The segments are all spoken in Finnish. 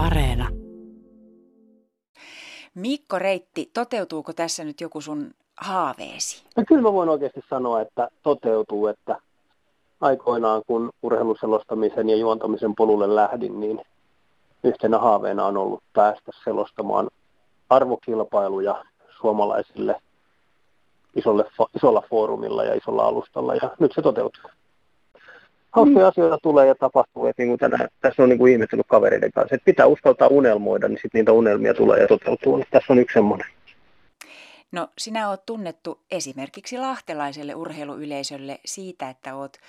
Areena. Mikko Reitti, toteutuuko tässä nyt joku sun haaveesi? No kyllä mä voin oikeasti sanoa, että toteutuu, että aikoinaan kun urheiluselostamisen ja juontamisen polulle lähdin, niin yhtenä haaveena on ollut päästä selostamaan arvokilpailuja suomalaisille isolle, isolla foorumilla ja isolla alustalla ja nyt se toteutuu. Hauskoja mm. asioita tulee ja tapahtuu, että niin kuin tänään, tässä on niin kuin ihmetellyt kavereiden kanssa, että pitää uskaltaa unelmoida, niin sitten niitä unelmia tulee ja toteutuu. Niin tässä on yksi semmoinen. No sinä olet tunnettu esimerkiksi lahtelaiselle urheiluyleisölle siitä, että olet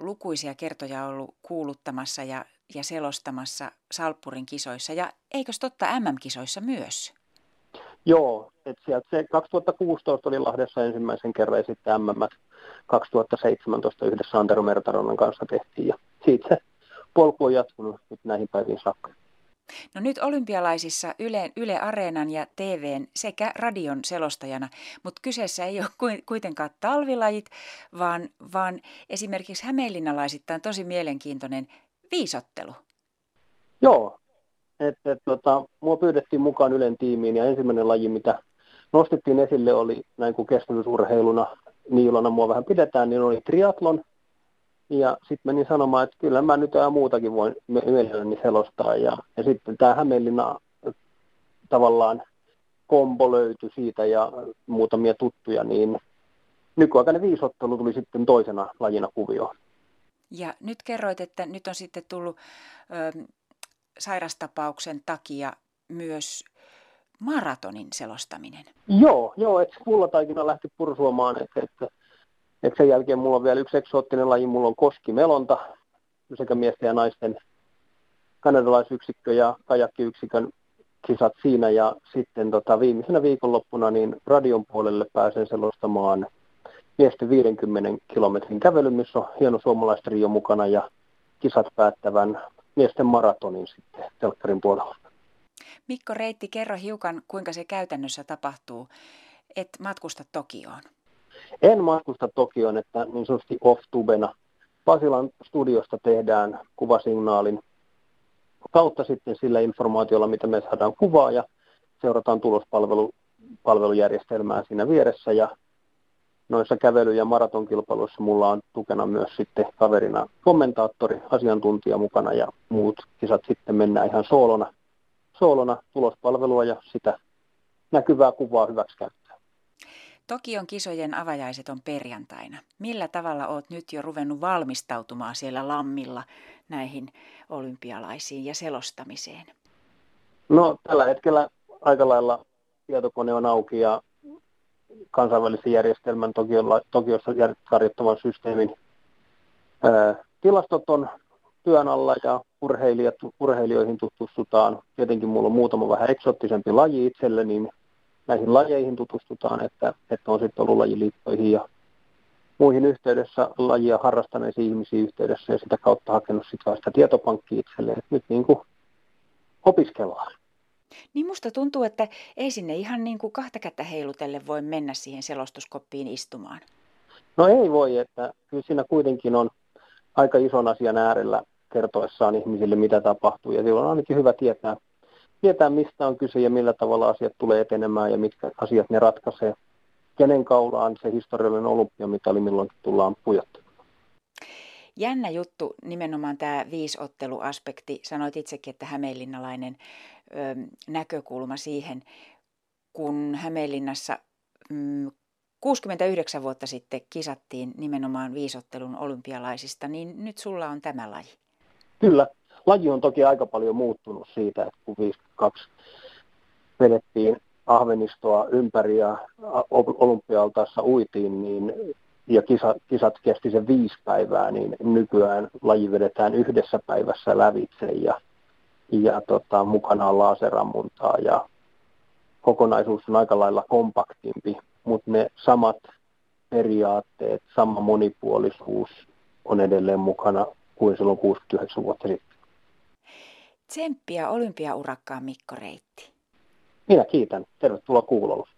lukuisia kertoja ollut kuuluttamassa ja, ja selostamassa Salppurin kisoissa ja eikös totta MM-kisoissa myös? Joo, että sieltä se 2016 oli Lahdessa ensimmäisen kerran ja sitten MM 2017 yhdessä Antero Mertaronnan kanssa tehtiin ja siitä se polku on jatkunut nyt näihin päiviin saakka. No nyt olympialaisissa Yle, Yle Areenan ja TVn sekä radion selostajana, mutta kyseessä ei ole kuitenkaan talvilajit, vaan, vaan esimerkiksi hämeenlinnalaisittain tosi mielenkiintoinen viisottelu. Joo, että et, tota, mua pyydettiin mukaan Ylen tiimiin ja ensimmäinen laji, mitä nostettiin esille oli näin kuin kestävyysurheiluna, Niilona mua vähän pidetään, niin oli triatlon. Ja sitten menin sanomaan, että kyllä mä nyt ja muutakin voin mielelläni selostaa. Ja, ja sitten tämä Hämeenlinna tavallaan kombo löytyi siitä ja muutamia tuttuja, niin nykyaikainen viisottelu tuli sitten toisena lajina kuvioon. Ja nyt kerroit, että nyt on sitten tullut ö, sairastapauksen takia myös maratonin selostaminen. Joo, joo että pullataikina lähti pursuamaan, että, että, että sen jälkeen mulla on vielä yksi eksoottinen laji, mulla on koskimelonta, sekä miesten ja naisten kanadalaisyksikkö ja kajakkiyksikön kisat siinä ja sitten tota, viimeisenä viikonloppuna niin radion puolelle pääsen selostamaan miesten 50 kilometrin kävely, missä on hieno suomalaistrio mukana ja kisat päättävän miesten maratonin sitten telkkarin puolella. Mikko Reitti, kerro hiukan, kuinka se käytännössä tapahtuu, et matkusta Tokioon. En matkusta Tokioon, että niin sanotusti off-tubena. Pasilan studiosta tehdään kuvasignaalin kautta sitten sillä informaatiolla, mitä me saadaan kuvaa ja seurataan tulospalvelujärjestelmää siinä vieressä ja noissa kävely- ja maratonkilpailuissa mulla on tukena myös sitten kaverina kommentaattori, asiantuntija mukana ja muut kisat sitten mennään ihan soolona, soolona tulospalvelua ja sitä näkyvää kuvaa hyväksi käyttää. Tokion kisojen avajaiset on perjantaina. Millä tavalla olet nyt jo ruvennut valmistautumaan siellä Lammilla näihin olympialaisiin ja selostamiseen? No tällä hetkellä aika lailla tietokone on auki ja kansainvälisen järjestelmän Tokiossa tarjottavan systeemin ää, tilastot on työn alla ja urheilijat, urheilijoihin tutustutaan. Tietenkin mulla on muutama vähän eksoottisempi laji itselle, niin näihin lajeihin tutustutaan, että, että on sitten ollut lajiliittoihin ja muihin yhteydessä lajia harrastaneisiin ihmisiin yhteydessä ja sitä kautta hakenut sitä, sitä tietopankkia itselle. Että nyt niin kuin opiskellaan. Niin musta tuntuu, että ei sinne ihan niin kuin kahta kättä heilutelle voi mennä siihen selostuskoppiin istumaan. No ei voi, että kyllä siinä kuitenkin on aika ison asian äärellä kertoessaan ihmisille, mitä tapahtuu. Ja silloin on ainakin hyvä tietää, tietää, mistä on kyse ja millä tavalla asiat tulee etenemään ja mitkä asiat ne ratkaisee. Kenen kaulaan se historiallinen olympiamitali milloinkin tullaan pujottamaan. Jännä juttu nimenomaan tämä viisotteluaspekti. Sanoit itsekin, että hämeenlinnalainen ö, näkökulma siihen, kun Hämeenlinnassa mm, 69 vuotta sitten kisattiin nimenomaan viisottelun olympialaisista, niin nyt sulla on tämä laji. Kyllä. Laji on toki aika paljon muuttunut siitä, että kun 52 vedettiin Ahvenistoa ympäri ja olympialtaassa uitiin, niin ja kisa, kisat kesti sen viisi päivää, niin nykyään laji vedetään yhdessä päivässä lävitse ja, ja tota, mukana on laserammuntaa ja kokonaisuus on aika lailla kompaktimpi, mutta ne samat periaatteet, sama monipuolisuus on edelleen mukana kuin silloin 69 vuotta sitten. Tsemppiä olympiaurakkaan Mikko Reitti. Minä kiitän. Tervetuloa kuulolla.